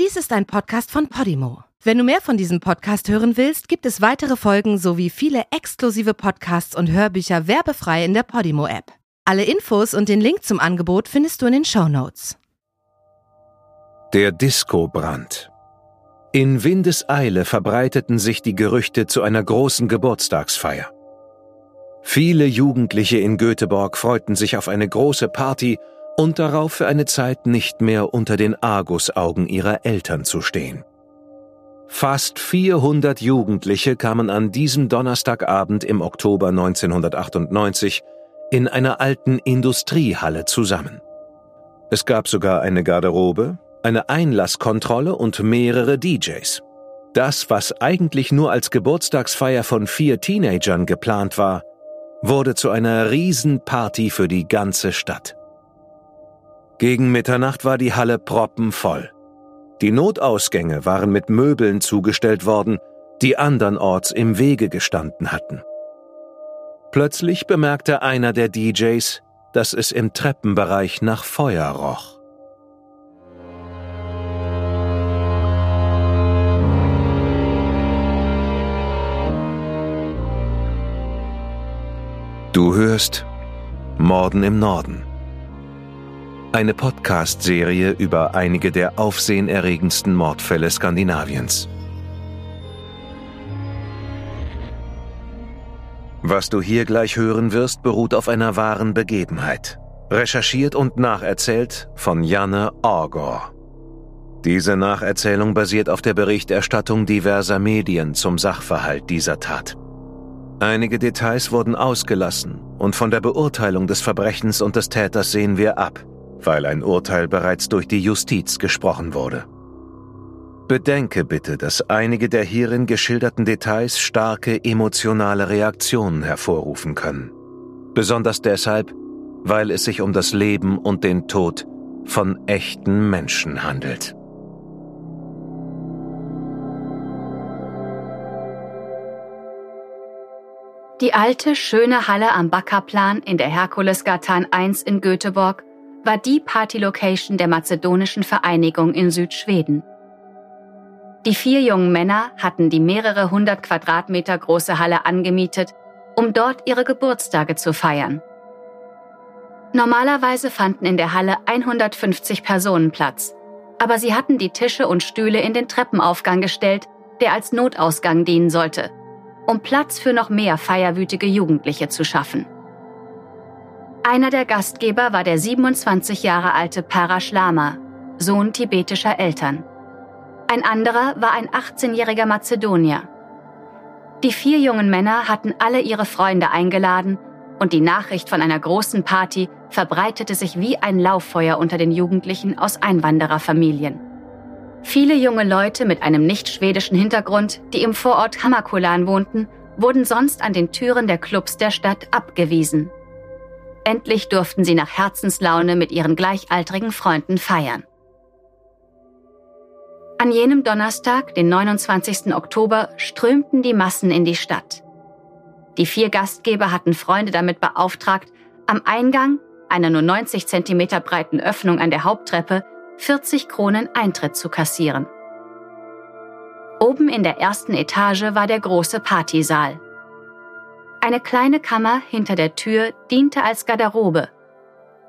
Dies ist ein Podcast von Podimo. Wenn du mehr von diesem Podcast hören willst, gibt es weitere Folgen sowie viele exklusive Podcasts und Hörbücher werbefrei in der Podimo-App. Alle Infos und den Link zum Angebot findest du in den Show Notes. Der Disco-Brand. In Windeseile verbreiteten sich die Gerüchte zu einer großen Geburtstagsfeier. Viele Jugendliche in Göteborg freuten sich auf eine große Party und darauf für eine Zeit nicht mehr unter den Argusaugen ihrer Eltern zu stehen. Fast 400 Jugendliche kamen an diesem Donnerstagabend im Oktober 1998 in einer alten Industriehalle zusammen. Es gab sogar eine Garderobe, eine Einlasskontrolle und mehrere DJs. Das, was eigentlich nur als Geburtstagsfeier von vier Teenagern geplant war, wurde zu einer Riesenparty für die ganze Stadt. Gegen Mitternacht war die Halle proppenvoll. Die Notausgänge waren mit Möbeln zugestellt worden, die andernorts im Wege gestanden hatten. Plötzlich bemerkte einer der DJs, dass es im Treppenbereich nach Feuer roch. Du hörst Morden im Norden eine Podcast-Serie über einige der aufsehenerregendsten Mordfälle Skandinaviens. Was du hier gleich hören wirst, beruht auf einer wahren Begebenheit. Recherchiert und nacherzählt von Janne Orgor. Diese Nacherzählung basiert auf der Berichterstattung diverser Medien zum Sachverhalt dieser Tat. Einige Details wurden ausgelassen und von der Beurteilung des Verbrechens und des Täters sehen wir ab weil ein Urteil bereits durch die Justiz gesprochen wurde. Bedenke bitte, dass einige der hierin geschilderten Details starke emotionale Reaktionen hervorrufen können. Besonders deshalb, weil es sich um das Leben und den Tod von echten Menschen handelt. Die alte, schöne Halle am Backerplan in der Herkulesgatan 1 in Göteborg war die Partylocation der mazedonischen Vereinigung in Südschweden. Die vier jungen Männer hatten die mehrere hundert Quadratmeter große Halle angemietet, um dort ihre Geburtstage zu feiern. Normalerweise fanden in der Halle 150 Personen Platz, aber sie hatten die Tische und Stühle in den Treppenaufgang gestellt, der als Notausgang dienen sollte, um Platz für noch mehr feierwütige Jugendliche zu schaffen. Einer der Gastgeber war der 27 Jahre alte Parash Lama, Sohn tibetischer Eltern. Ein anderer war ein 18-jähriger Mazedonier. Die vier jungen Männer hatten alle ihre Freunde eingeladen und die Nachricht von einer großen Party verbreitete sich wie ein Lauffeuer unter den Jugendlichen aus Einwandererfamilien. Viele junge Leute mit einem nicht-schwedischen Hintergrund, die im Vorort Hamakulan wohnten, wurden sonst an den Türen der Clubs der Stadt abgewiesen. Endlich durften sie nach Herzenslaune mit ihren gleichaltrigen Freunden feiern. An jenem Donnerstag, den 29. Oktober, strömten die Massen in die Stadt. Die vier Gastgeber hatten Freunde damit beauftragt, am Eingang, einer nur 90 Zentimeter breiten Öffnung an der Haupttreppe, 40 Kronen Eintritt zu kassieren. Oben in der ersten Etage war der große Partysaal. Eine kleine Kammer hinter der Tür diente als Garderobe.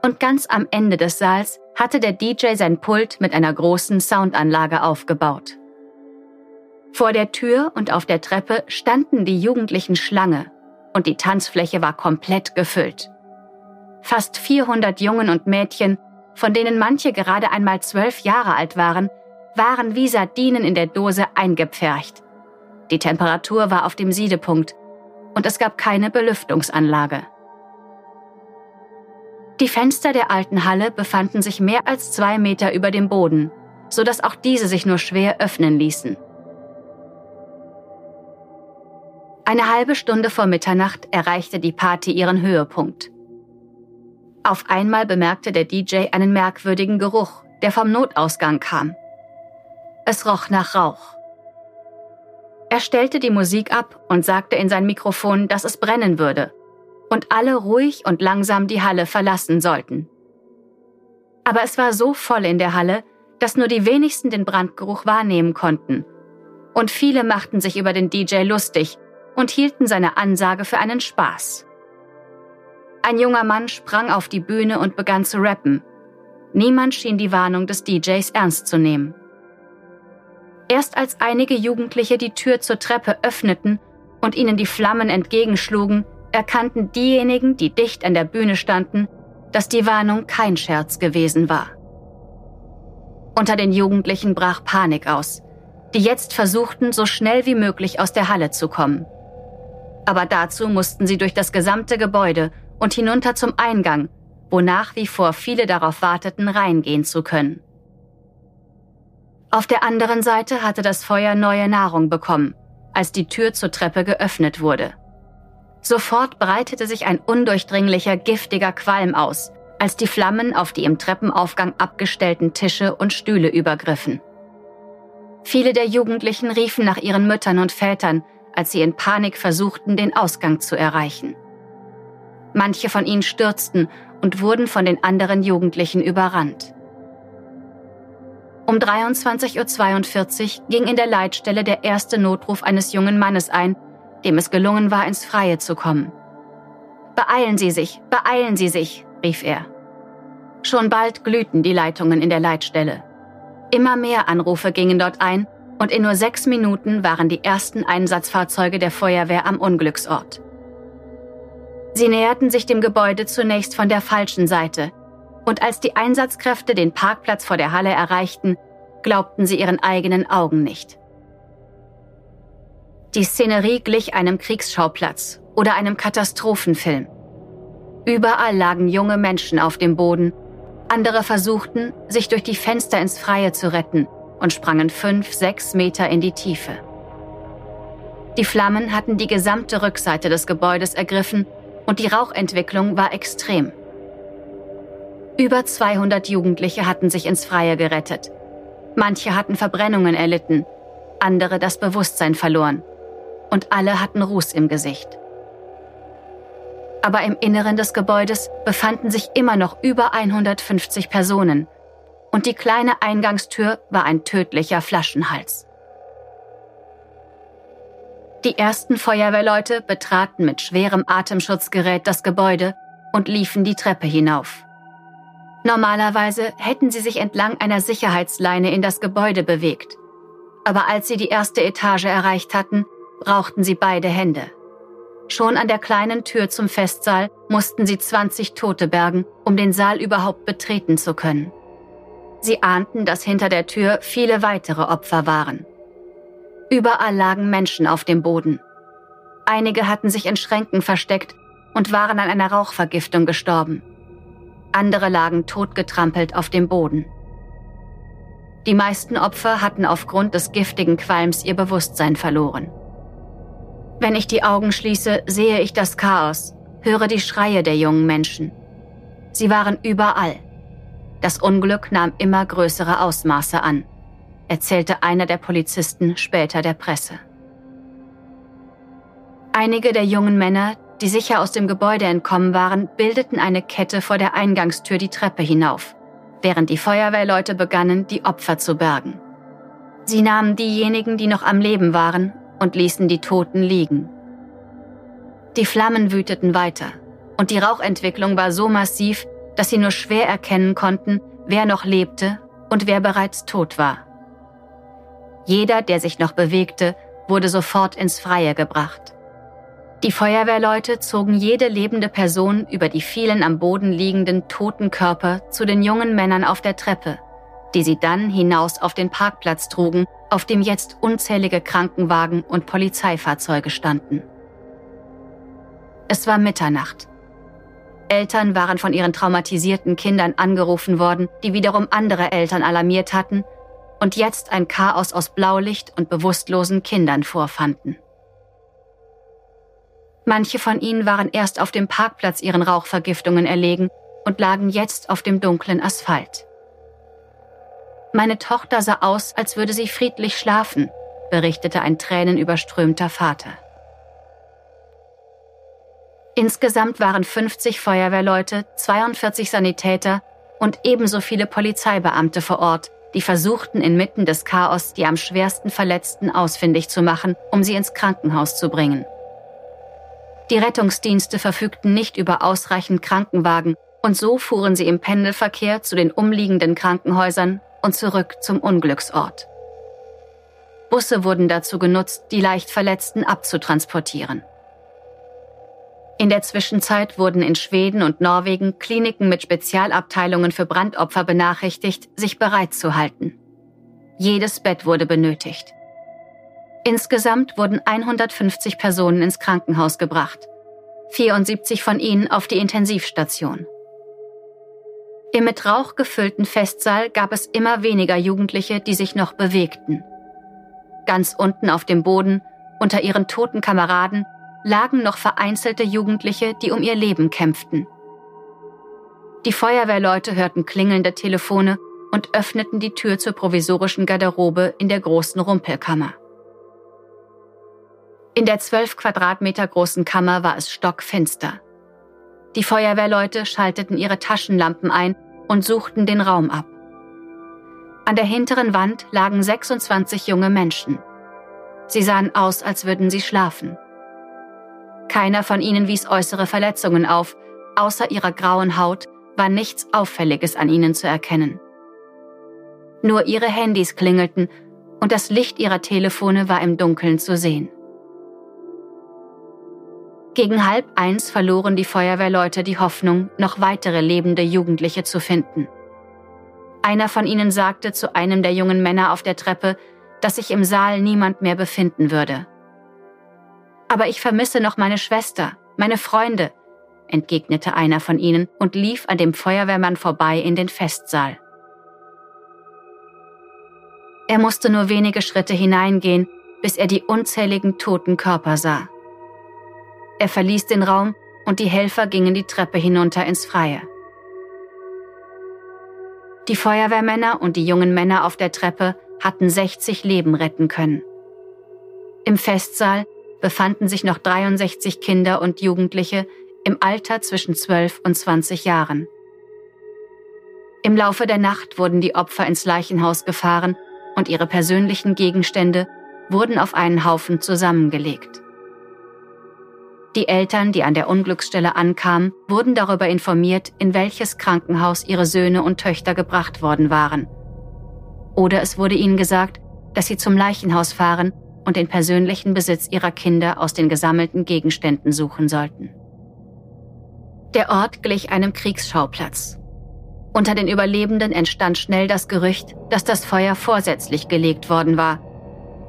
Und ganz am Ende des Saals hatte der DJ sein Pult mit einer großen Soundanlage aufgebaut. Vor der Tür und auf der Treppe standen die Jugendlichen Schlange und die Tanzfläche war komplett gefüllt. Fast 400 Jungen und Mädchen, von denen manche gerade einmal zwölf Jahre alt waren, waren wie Sardinen in der Dose eingepfercht. Die Temperatur war auf dem Siedepunkt und es gab keine Belüftungsanlage. Die Fenster der alten Halle befanden sich mehr als zwei Meter über dem Boden, so dass auch diese sich nur schwer öffnen ließen. Eine halbe Stunde vor Mitternacht erreichte die Party ihren Höhepunkt. Auf einmal bemerkte der DJ einen merkwürdigen Geruch, der vom Notausgang kam. Es roch nach Rauch. Er stellte die Musik ab und sagte in sein Mikrofon, dass es brennen würde und alle ruhig und langsam die Halle verlassen sollten. Aber es war so voll in der Halle, dass nur die wenigsten den Brandgeruch wahrnehmen konnten. Und viele machten sich über den DJ lustig und hielten seine Ansage für einen Spaß. Ein junger Mann sprang auf die Bühne und begann zu rappen. Niemand schien die Warnung des DJs ernst zu nehmen. Erst als einige Jugendliche die Tür zur Treppe öffneten und ihnen die Flammen entgegenschlugen, erkannten diejenigen, die dicht an der Bühne standen, dass die Warnung kein Scherz gewesen war. Unter den Jugendlichen brach Panik aus, die jetzt versuchten, so schnell wie möglich aus der Halle zu kommen. Aber dazu mussten sie durch das gesamte Gebäude und hinunter zum Eingang, wo nach wie vor viele darauf warteten, reingehen zu können. Auf der anderen Seite hatte das Feuer neue Nahrung bekommen, als die Tür zur Treppe geöffnet wurde. Sofort breitete sich ein undurchdringlicher, giftiger Qualm aus, als die Flammen auf die im Treppenaufgang abgestellten Tische und Stühle übergriffen. Viele der Jugendlichen riefen nach ihren Müttern und Vätern, als sie in Panik versuchten, den Ausgang zu erreichen. Manche von ihnen stürzten und wurden von den anderen Jugendlichen überrannt. Um 23.42 Uhr ging in der Leitstelle der erste Notruf eines jungen Mannes ein, dem es gelungen war, ins Freie zu kommen. Beeilen Sie sich, beeilen Sie sich, rief er. Schon bald glühten die Leitungen in der Leitstelle. Immer mehr Anrufe gingen dort ein und in nur sechs Minuten waren die ersten Einsatzfahrzeuge der Feuerwehr am Unglücksort. Sie näherten sich dem Gebäude zunächst von der falschen Seite, und als die Einsatzkräfte den Parkplatz vor der Halle erreichten, glaubten sie ihren eigenen Augen nicht. Die Szenerie glich einem Kriegsschauplatz oder einem Katastrophenfilm. Überall lagen junge Menschen auf dem Boden, andere versuchten, sich durch die Fenster ins Freie zu retten und sprangen fünf, sechs Meter in die Tiefe. Die Flammen hatten die gesamte Rückseite des Gebäudes ergriffen und die Rauchentwicklung war extrem. Über 200 Jugendliche hatten sich ins Freie gerettet. Manche hatten Verbrennungen erlitten, andere das Bewusstsein verloren und alle hatten Ruß im Gesicht. Aber im Inneren des Gebäudes befanden sich immer noch über 150 Personen und die kleine Eingangstür war ein tödlicher Flaschenhals. Die ersten Feuerwehrleute betraten mit schwerem Atemschutzgerät das Gebäude und liefen die Treppe hinauf. Normalerweise hätten sie sich entlang einer Sicherheitsleine in das Gebäude bewegt. Aber als sie die erste Etage erreicht hatten, brauchten sie beide Hände. Schon an der kleinen Tür zum Festsaal mussten sie 20 Tote bergen, um den Saal überhaupt betreten zu können. Sie ahnten, dass hinter der Tür viele weitere Opfer waren. Überall lagen Menschen auf dem Boden. Einige hatten sich in Schränken versteckt und waren an einer Rauchvergiftung gestorben. Andere lagen totgetrampelt auf dem Boden. Die meisten Opfer hatten aufgrund des giftigen Qualms ihr Bewusstsein verloren. Wenn ich die Augen schließe, sehe ich das Chaos, höre die Schreie der jungen Menschen. Sie waren überall. Das Unglück nahm immer größere Ausmaße an, erzählte einer der Polizisten später der Presse. Einige der jungen Männer, die sicher aus dem Gebäude entkommen waren, bildeten eine Kette vor der Eingangstür die Treppe hinauf, während die Feuerwehrleute begannen, die Opfer zu bergen. Sie nahmen diejenigen, die noch am Leben waren, und ließen die Toten liegen. Die Flammen wüteten weiter und die Rauchentwicklung war so massiv, dass sie nur schwer erkennen konnten, wer noch lebte und wer bereits tot war. Jeder, der sich noch bewegte, wurde sofort ins Freie gebracht. Die Feuerwehrleute zogen jede lebende Person über die vielen am Boden liegenden toten Körper zu den jungen Männern auf der Treppe, die sie dann hinaus auf den Parkplatz trugen auf dem jetzt unzählige Krankenwagen und Polizeifahrzeuge standen. Es war Mitternacht. Eltern waren von ihren traumatisierten Kindern angerufen worden, die wiederum andere Eltern alarmiert hatten und jetzt ein Chaos aus Blaulicht und bewusstlosen Kindern vorfanden. Manche von ihnen waren erst auf dem Parkplatz ihren Rauchvergiftungen erlegen und lagen jetzt auf dem dunklen Asphalt. Meine Tochter sah aus, als würde sie friedlich schlafen, berichtete ein tränenüberströmter Vater. Insgesamt waren 50 Feuerwehrleute, 42 Sanitäter und ebenso viele Polizeibeamte vor Ort, die versuchten inmitten des Chaos die am schwersten Verletzten ausfindig zu machen, um sie ins Krankenhaus zu bringen. Die Rettungsdienste verfügten nicht über ausreichend Krankenwagen und so fuhren sie im Pendelverkehr zu den umliegenden Krankenhäusern und zurück zum Unglücksort. Busse wurden dazu genutzt, die leicht Verletzten abzutransportieren. In der Zwischenzeit wurden in Schweden und Norwegen Kliniken mit Spezialabteilungen für Brandopfer benachrichtigt, sich bereit zu halten. Jedes Bett wurde benötigt. Insgesamt wurden 150 Personen ins Krankenhaus gebracht, 74 von ihnen auf die Intensivstation. Im mit Rauch gefüllten Festsaal gab es immer weniger Jugendliche, die sich noch bewegten. Ganz unten auf dem Boden, unter ihren toten Kameraden, lagen noch vereinzelte Jugendliche, die um ihr Leben kämpften. Die Feuerwehrleute hörten klingelnde Telefone und öffneten die Tür zur provisorischen Garderobe in der großen Rumpelkammer. In der zwölf Quadratmeter großen Kammer war es stockfinster. Die Feuerwehrleute schalteten ihre Taschenlampen ein und suchten den Raum ab. An der hinteren Wand lagen 26 junge Menschen. Sie sahen aus, als würden sie schlafen. Keiner von ihnen wies äußere Verletzungen auf, außer ihrer grauen Haut war nichts Auffälliges an ihnen zu erkennen. Nur ihre Handys klingelten und das Licht ihrer Telefone war im Dunkeln zu sehen. Gegen halb eins verloren die Feuerwehrleute die Hoffnung, noch weitere lebende Jugendliche zu finden. Einer von ihnen sagte zu einem der jungen Männer auf der Treppe, dass sich im Saal niemand mehr befinden würde. Aber ich vermisse noch meine Schwester, meine Freunde, entgegnete einer von ihnen und lief an dem Feuerwehrmann vorbei in den Festsaal. Er musste nur wenige Schritte hineingehen, bis er die unzähligen toten Körper sah. Er verließ den Raum und die Helfer gingen die Treppe hinunter ins Freie. Die Feuerwehrmänner und die jungen Männer auf der Treppe hatten 60 Leben retten können. Im Festsaal befanden sich noch 63 Kinder und Jugendliche im Alter zwischen 12 und 20 Jahren. Im Laufe der Nacht wurden die Opfer ins Leichenhaus gefahren und ihre persönlichen Gegenstände wurden auf einen Haufen zusammengelegt. Die Eltern, die an der Unglücksstelle ankamen, wurden darüber informiert, in welches Krankenhaus ihre Söhne und Töchter gebracht worden waren. Oder es wurde ihnen gesagt, dass sie zum Leichenhaus fahren und den persönlichen Besitz ihrer Kinder aus den gesammelten Gegenständen suchen sollten. Der Ort glich einem Kriegsschauplatz. Unter den Überlebenden entstand schnell das Gerücht, dass das Feuer vorsätzlich gelegt worden war.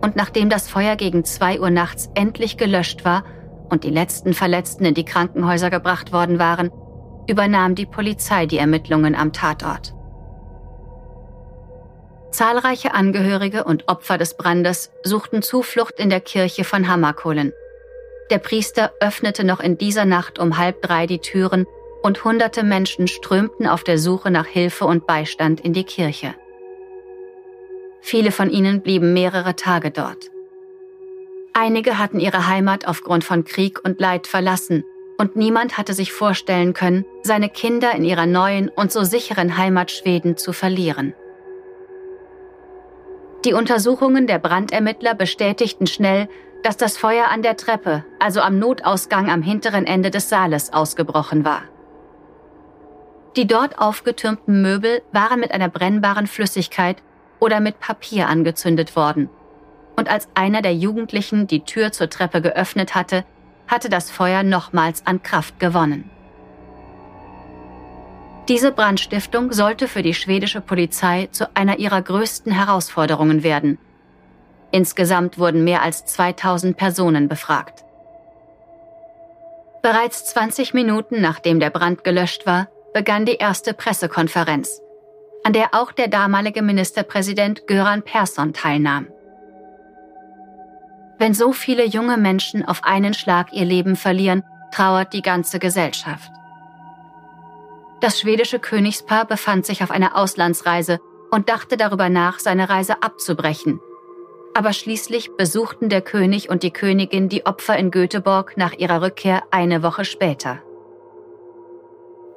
Und nachdem das Feuer gegen zwei Uhr nachts endlich gelöscht war, und die letzten Verletzten in die Krankenhäuser gebracht worden waren, übernahm die Polizei die Ermittlungen am Tatort. Zahlreiche Angehörige und Opfer des Brandes suchten Zuflucht in der Kirche von Hammerkohlen. Der Priester öffnete noch in dieser Nacht um halb drei die Türen und hunderte Menschen strömten auf der Suche nach Hilfe und Beistand in die Kirche. Viele von ihnen blieben mehrere Tage dort. Einige hatten ihre Heimat aufgrund von Krieg und Leid verlassen und niemand hatte sich vorstellen können, seine Kinder in ihrer neuen und so sicheren Heimat Schweden zu verlieren. Die Untersuchungen der Brandermittler bestätigten schnell, dass das Feuer an der Treppe, also am Notausgang am hinteren Ende des Saales, ausgebrochen war. Die dort aufgetürmten Möbel waren mit einer brennbaren Flüssigkeit oder mit Papier angezündet worden und als einer der Jugendlichen die Tür zur Treppe geöffnet hatte, hatte das Feuer nochmals an Kraft gewonnen. Diese Brandstiftung sollte für die schwedische Polizei zu einer ihrer größten Herausforderungen werden. Insgesamt wurden mehr als 2000 Personen befragt. Bereits 20 Minuten nachdem der Brand gelöscht war, begann die erste Pressekonferenz, an der auch der damalige Ministerpräsident Göran Persson teilnahm. Wenn so viele junge Menschen auf einen Schlag ihr Leben verlieren, trauert die ganze Gesellschaft. Das schwedische Königspaar befand sich auf einer Auslandsreise und dachte darüber nach, seine Reise abzubrechen. Aber schließlich besuchten der König und die Königin die Opfer in Göteborg nach ihrer Rückkehr eine Woche später.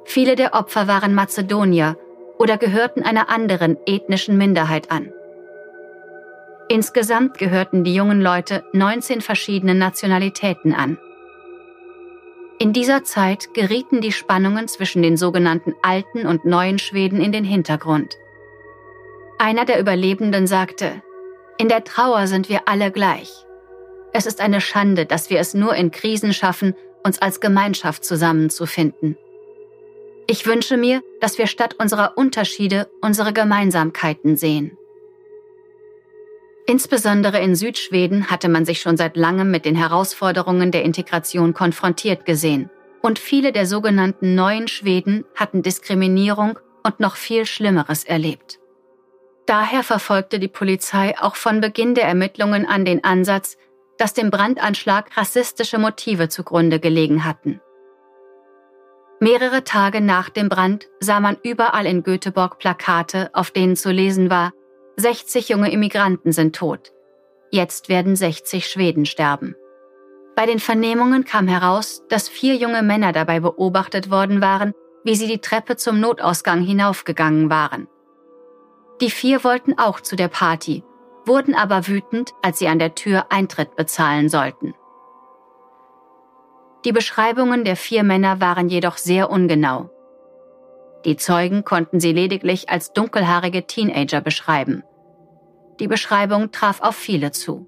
Viele der Opfer waren Mazedonier oder gehörten einer anderen ethnischen Minderheit an. Insgesamt gehörten die jungen Leute 19 verschiedenen Nationalitäten an. In dieser Zeit gerieten die Spannungen zwischen den sogenannten alten und neuen Schweden in den Hintergrund. Einer der Überlebenden sagte, in der Trauer sind wir alle gleich. Es ist eine Schande, dass wir es nur in Krisen schaffen, uns als Gemeinschaft zusammenzufinden. Ich wünsche mir, dass wir statt unserer Unterschiede unsere Gemeinsamkeiten sehen. Insbesondere in Südschweden hatte man sich schon seit langem mit den Herausforderungen der Integration konfrontiert gesehen. Und viele der sogenannten neuen Schweden hatten Diskriminierung und noch viel Schlimmeres erlebt. Daher verfolgte die Polizei auch von Beginn der Ermittlungen an den Ansatz, dass dem Brandanschlag rassistische Motive zugrunde gelegen hatten. Mehrere Tage nach dem Brand sah man überall in Göteborg Plakate, auf denen zu lesen war, 60 junge Immigranten sind tot. Jetzt werden 60 Schweden sterben. Bei den Vernehmungen kam heraus, dass vier junge Männer dabei beobachtet worden waren, wie sie die Treppe zum Notausgang hinaufgegangen waren. Die vier wollten auch zu der Party, wurden aber wütend, als sie an der Tür Eintritt bezahlen sollten. Die Beschreibungen der vier Männer waren jedoch sehr ungenau. Die Zeugen konnten sie lediglich als dunkelhaarige Teenager beschreiben. Die Beschreibung traf auf viele zu.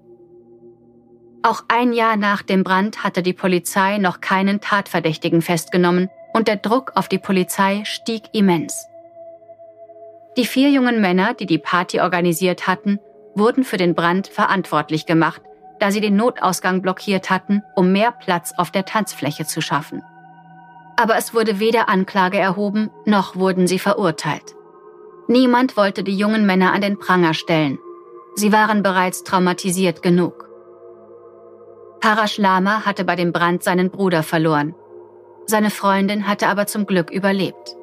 Auch ein Jahr nach dem Brand hatte die Polizei noch keinen Tatverdächtigen festgenommen und der Druck auf die Polizei stieg immens. Die vier jungen Männer, die die Party organisiert hatten, wurden für den Brand verantwortlich gemacht, da sie den Notausgang blockiert hatten, um mehr Platz auf der Tanzfläche zu schaffen aber es wurde weder Anklage erhoben, noch wurden sie verurteilt. Niemand wollte die jungen Männer an den Pranger stellen. Sie waren bereits traumatisiert genug. Parash Lama hatte bei dem Brand seinen Bruder verloren. Seine Freundin hatte aber zum Glück überlebt.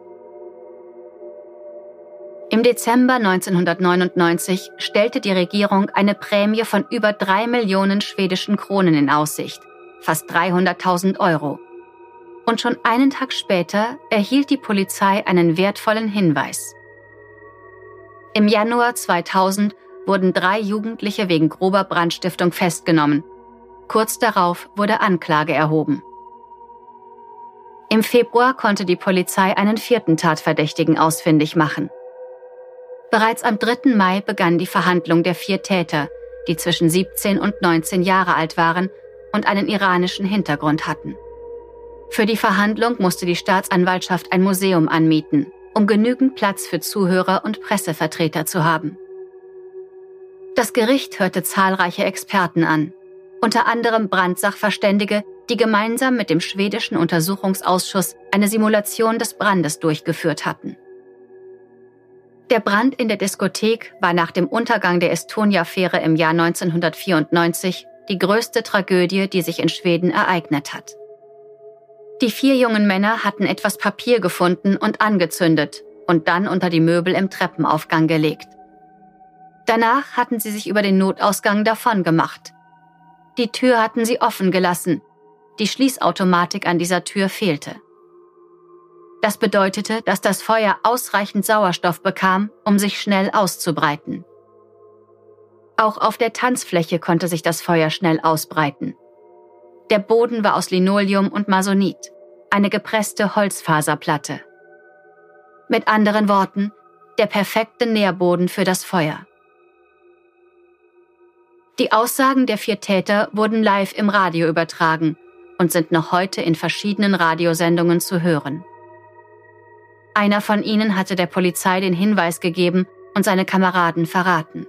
Im Dezember 1999 stellte die Regierung eine Prämie von über drei Millionen schwedischen Kronen in Aussicht, fast 300.000 Euro und schon einen Tag später erhielt die Polizei einen wertvollen Hinweis. Im Januar 2000 wurden drei Jugendliche wegen grober Brandstiftung festgenommen. Kurz darauf wurde Anklage erhoben. Im Februar konnte die Polizei einen vierten Tatverdächtigen ausfindig machen. Bereits am 3. Mai begann die Verhandlung der vier Täter, die zwischen 17 und 19 Jahre alt waren und einen iranischen Hintergrund hatten. Für die Verhandlung musste die Staatsanwaltschaft ein Museum anmieten, um genügend Platz für Zuhörer und Pressevertreter zu haben. Das Gericht hörte zahlreiche Experten an, unter anderem Brandsachverständige, die gemeinsam mit dem schwedischen Untersuchungsausschuss eine Simulation des Brandes durchgeführt hatten. Der Brand in der Diskothek war nach dem Untergang der Estonia-Fähre im Jahr 1994 die größte Tragödie, die sich in Schweden ereignet hat. Die vier jungen Männer hatten etwas Papier gefunden und angezündet und dann unter die Möbel im Treppenaufgang gelegt. Danach hatten sie sich über den Notausgang davon gemacht. Die Tür hatten sie offen gelassen. Die Schließautomatik an dieser Tür fehlte. Das bedeutete, dass das Feuer ausreichend Sauerstoff bekam, um sich schnell auszubreiten. Auch auf der Tanzfläche konnte sich das Feuer schnell ausbreiten. Der Boden war aus Linoleum und Masonit, eine gepresste Holzfaserplatte. Mit anderen Worten, der perfekte Nährboden für das Feuer. Die Aussagen der vier Täter wurden live im Radio übertragen und sind noch heute in verschiedenen Radiosendungen zu hören. Einer von ihnen hatte der Polizei den Hinweis gegeben und seine Kameraden verraten.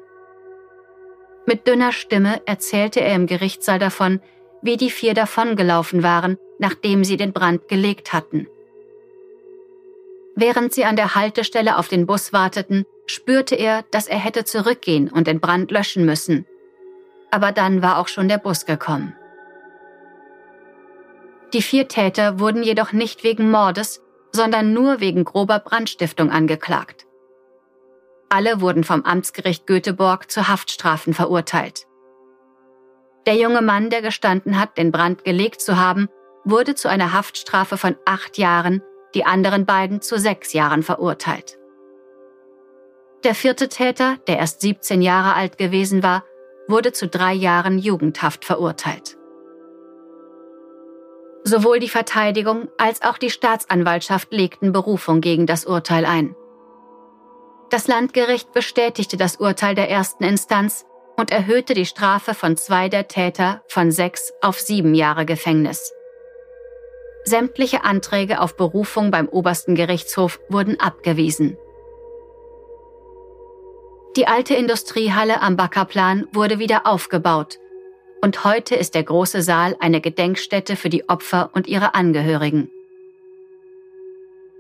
Mit dünner Stimme erzählte er im Gerichtssaal davon, wie die vier davongelaufen waren, nachdem sie den Brand gelegt hatten. Während sie an der Haltestelle auf den Bus warteten, spürte er, dass er hätte zurückgehen und den Brand löschen müssen. Aber dann war auch schon der Bus gekommen. Die vier Täter wurden jedoch nicht wegen Mordes, sondern nur wegen grober Brandstiftung angeklagt. Alle wurden vom Amtsgericht Göteborg zu Haftstrafen verurteilt. Der junge Mann, der gestanden hat, den Brand gelegt zu haben, wurde zu einer Haftstrafe von acht Jahren, die anderen beiden zu sechs Jahren verurteilt. Der vierte Täter, der erst 17 Jahre alt gewesen war, wurde zu drei Jahren Jugendhaft verurteilt. Sowohl die Verteidigung als auch die Staatsanwaltschaft legten Berufung gegen das Urteil ein. Das Landgericht bestätigte das Urteil der ersten Instanz und erhöhte die Strafe von zwei der Täter von sechs auf sieben Jahre Gefängnis. Sämtliche Anträge auf Berufung beim obersten Gerichtshof wurden abgewiesen. Die alte Industriehalle am Backerplan wurde wieder aufgebaut und heute ist der große Saal eine Gedenkstätte für die Opfer und ihre Angehörigen.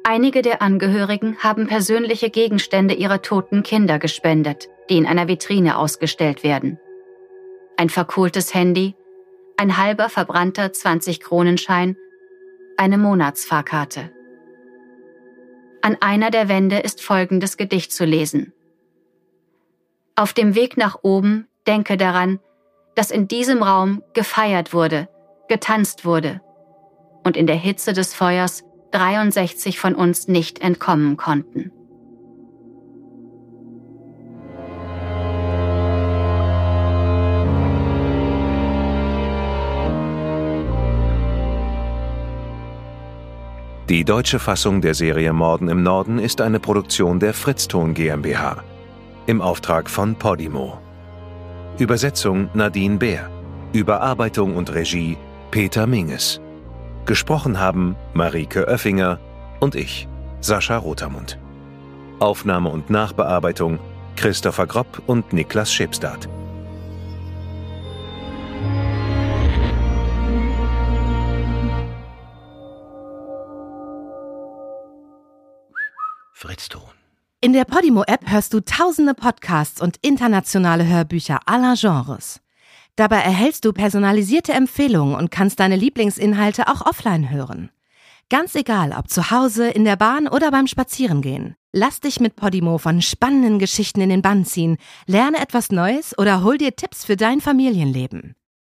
Einige der Angehörigen haben persönliche Gegenstände ihrer toten Kinder gespendet, die in einer Vitrine ausgestellt werden. Ein verkohltes Handy, ein halber verbrannter 20-Kronenschein, eine Monatsfahrkarte. An einer der Wände ist folgendes Gedicht zu lesen. Auf dem Weg nach oben denke daran, dass in diesem Raum gefeiert wurde, getanzt wurde und in der Hitze des Feuers 63 von uns nicht entkommen konnten. Die deutsche Fassung der Serie Morden im Norden ist eine Produktion der Fritzton GmbH im Auftrag von Podimo. Übersetzung Nadine Bär. Überarbeitung und Regie Peter Minges. Gesprochen haben Marike Oeffinger und ich, Sascha Rotermund. Aufnahme und Nachbearbeitung Christopher Gropp und Niklas Schipstadt. Fritzton. In der Podimo-App hörst du tausende Podcasts und internationale Hörbücher aller Genres. Dabei erhältst du personalisierte Empfehlungen und kannst deine Lieblingsinhalte auch offline hören. Ganz egal, ob zu Hause, in der Bahn oder beim Spazierengehen. Lass dich mit Podimo von spannenden Geschichten in den Bann ziehen, lerne etwas Neues oder hol dir Tipps für dein Familienleben.